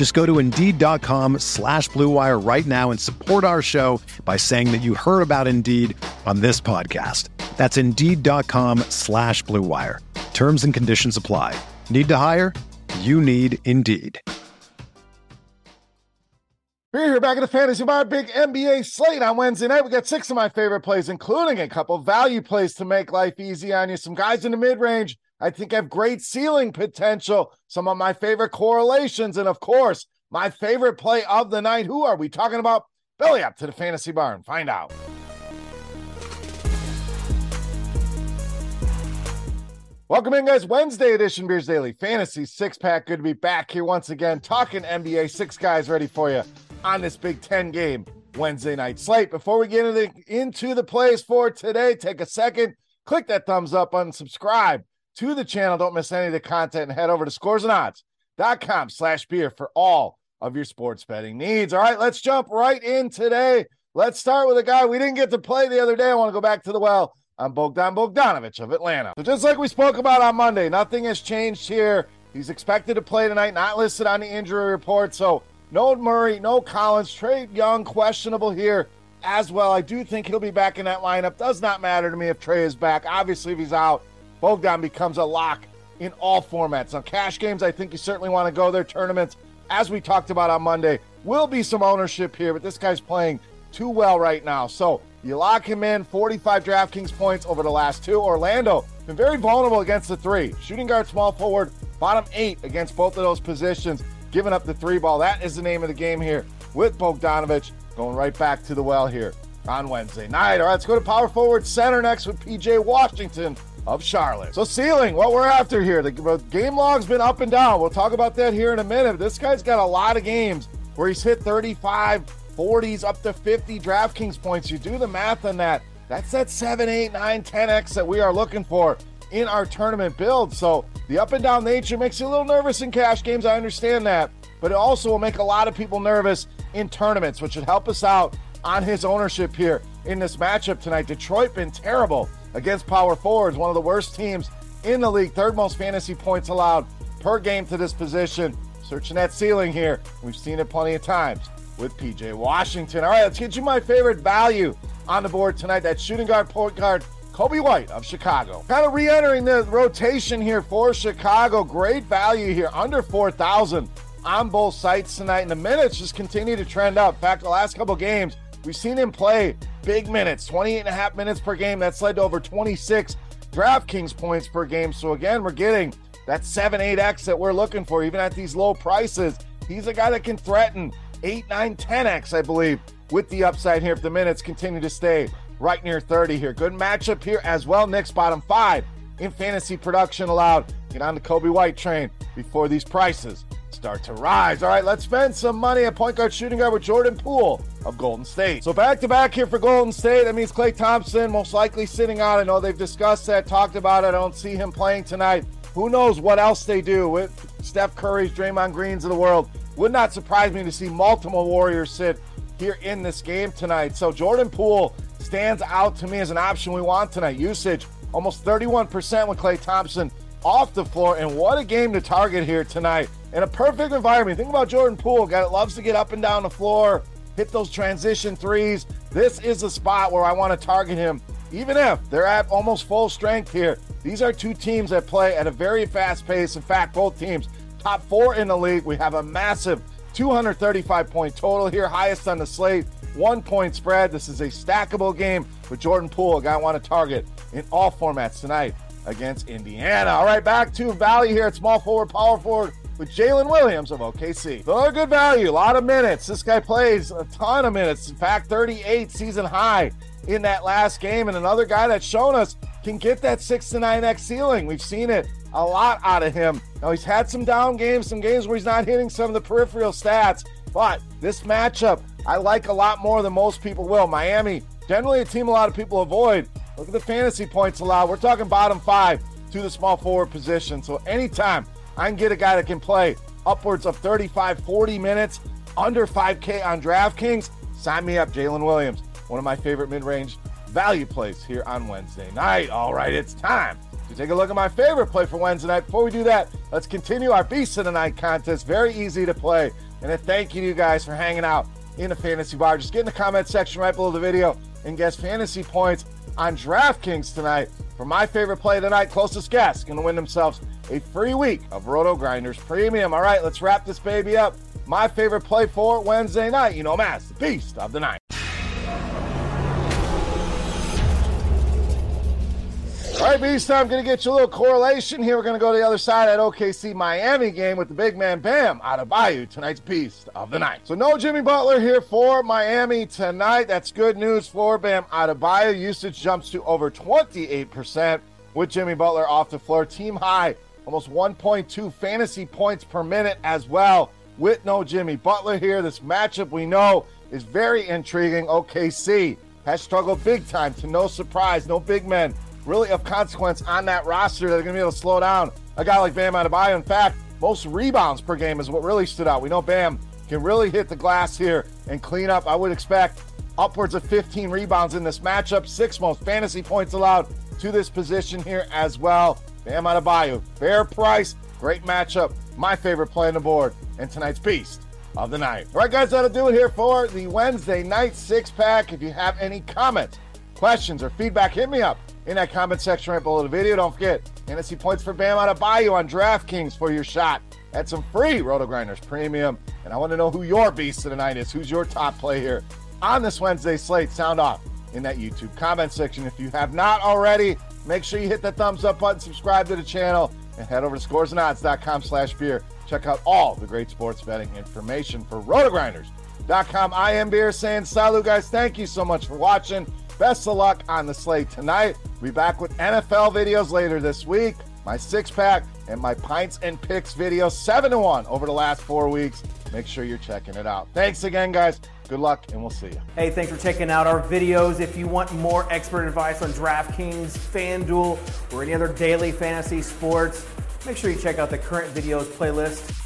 Just go to Indeed.com slash BlueWire right now and support our show by saying that you heard about Indeed on this podcast. That's Indeed.com slash BlueWire. Terms and conditions apply. Need to hire? You need Indeed. We're here back at the Fantasy Bar Big NBA slate on Wednesday night. We got six of my favorite plays, including a couple value plays to make life easy on you. Some guys in the mid range I think have great ceiling potential. Some of my favorite correlations, and of course, my favorite play of the night. Who are we talking about? Belly up to the Fantasy Barn. Find out. Welcome in, guys. Wednesday edition Beers Daily Fantasy Six Pack. Good to be back here once again, talking NBA. Six guys ready for you on this Big Ten game Wednesday night slate. Before we get into the, into the plays for today, take a second, click that thumbs up, unsubscribe to the channel. Don't miss any of the content and head over to scoresandodds.com slash beer for all of your sports betting needs. All right, let's jump right in today. Let's start with a guy we didn't get to play the other day. I want to go back to the well. I'm Bogdan Bogdanovich of Atlanta. So just like we spoke about on Monday, nothing has changed here. He's expected to play tonight, not listed on the injury report. So no Murray, no Collins, Trae Young questionable here as well. I do think he'll be back in that lineup. Does not matter to me if Trae is back. Obviously, if he's out, Bogdan becomes a lock in all formats. Now, cash games, I think you certainly want to go there. Tournaments, as we talked about on Monday, will be some ownership here, but this guy's playing too well right now. So you lock him in, 45 DraftKings points over the last two. Orlando been very vulnerable against the three. Shooting guard, small forward, bottom eight against both of those positions, giving up the three ball. That is the name of the game here with Bogdanovich going right back to the well here on Wednesday night. All right, let's go to power forward center next with PJ Washington of Charlotte. So ceiling, what we're after here. The game log's been up and down. We'll talk about that here in a minute. This guy's got a lot of games where he's hit 35, 40s, up to 50 DraftKings points. You do the math on that. That's that 7, 8, 9, 10x that we are looking for in our tournament build. So the up and down nature makes you a little nervous in cash games. I understand that. But it also will make a lot of people nervous in tournaments, which should help us out on his ownership here in this matchup tonight. Detroit been terrible against power forwards, one of the worst teams in the league, third most fantasy points allowed per game to this position. Searching that ceiling here. We've seen it plenty of times with PJ Washington. All right, let's get you my favorite value on the board tonight. That shooting guard, point guard, Coby White of Chicago. Kind of re entering the rotation here for Chicago. Great value here, under 4,000 on both sites tonight. And the minutes just continue to trend up. In fact, the last couple games, we've seen him play big minutes 28 and a half minutes per game. That's led to over 26 DraftKings points per game. So again, we're getting that 7 8x that we're looking for, even at these low prices. He's a guy that can threaten 8, 9, 10x, I believe, with the upside here if the minutes continue to stay right near 30 here. Good matchup here as well. Knicks bottom five in fantasy production allowed. Get on the Coby White train before these prices start to rise. All right, let's spend some money at point guard shooting guard with Jordan Poole of Golden State. So back to back here for Golden State. That means Klay Thompson most likely sitting out. I know they've discussed that, talked about it. I don't see him playing tonight. Who knows what else they do with Steph Curry's, Draymond Greens of the world. Would not surprise me to see multiple Warriors sit here in this game tonight. So Jordan Poole stands out to me as an option we want tonight. Usage almost 31% with Klay Thompson off the floor. And what a game to target here tonight. In a perfect environment. Think about Jordan Poole, guy that loves to get up and down the floor, hit those transition threes. This is the spot where I want to target him, even if they're at almost full strength here. These are two teams that play at a very fast pace. In fact, both teams top four in the league. We have a massive 235 point total here, highest on the slate one point spread. This is a stackable game with Jordan Poole, a guy I want to target in all formats tonight against Indiana. All right, back to value here at small forward, power forward with Jalen Williams of OKC. So good value, a lot of minutes. This guy plays a ton of minutes. In fact, 38 season high in that last game. And another guy that's shown us can get that six to nine X ceiling. We've seen it a lot out of him. Now he's had some down games, some games where he's not hitting some of the peripheral stats, but this matchup I like a lot more than most people will. Miami, generally a team a lot of people avoid. Look at the fantasy points allowed. We're talking bottom five to the small forward position. So anytime I can get a guy that can play upwards of 35, 40 minutes, under 5K on DraftKings, sign me up, Jalen Williams. One of my favorite mid range value plays here on Wednesday night. All right, it's time to take a look at my favorite play for Wednesday night. Before we do that, let's continue our Beast of the Night contest. Very easy to play. And a thank you to you guys for hanging out in the fantasy bar. Just get in the comment section right below the video and guess fantasy points on DraftKings tonight for my favorite play tonight. Closest guess going to win themselves a free week of RotoGrinders Premium. All right, let's wrap this baby up. My favorite play for Wednesday night. You know, Mass, the beast of the night. All right, Beast, I'm going to get you a little correlation here. We're going to go to the other side at OKC Miami game with the big man Bam Adebayo, tonight's Beast of the night. So no Jimmy Butler here for Miami tonight. That's good news for Bam Adebayo. Usage jumps to over 28% with Jimmy Butler off the floor. Team high, almost 1.2 fantasy points per minute as well with no Jimmy Butler here. This matchup we know is very intriguing. OKC has struggled big time to no surprise, no big men really of consequence on that roster that are going to be able to slow down a guy like Bam Adebayo. In fact, most rebounds per game is what really stood out. We know Bam can really hit the glass here and clean up. I would expect upwards of 15 rebounds in this matchup, six most fantasy points allowed to this position here as well. Bam Adebayo, fair price, great matchup. My favorite play on the board, and tonight's beast of the night. All right, guys, that'll do it here for the Wednesday night six pack. If you have any comments, questions, or feedback, hit me up in that comment section right below the video. Don't forget, fantasy points for Bam out of Adebayo on DraftKings for your shot at some free RotoGrinders Premium. And I want to know who your beast of the night is. Who's your top play here on this Wednesday slate? Sound off in that YouTube comment section. If you have not already, make sure you hit that thumbs up button, subscribe to the channel, and head over to scoresandodds.com slash beer. Check out all the great sports betting information for rotogrinders.com. I am Beer saying salut, guys. Thank you so much for watching. Best of luck on the slate tonight. We'll be back with NFL videos later this week. My six pack and my pints and picks video, seven to one over the last four weeks. Make sure you're checking it out. Thanks again, guys. Good luck, and we'll see you. Hey, thanks for checking out our videos. If you want more expert advice on DraftKings, FanDuel, or any other daily fantasy sports, make sure you check out the current videos playlist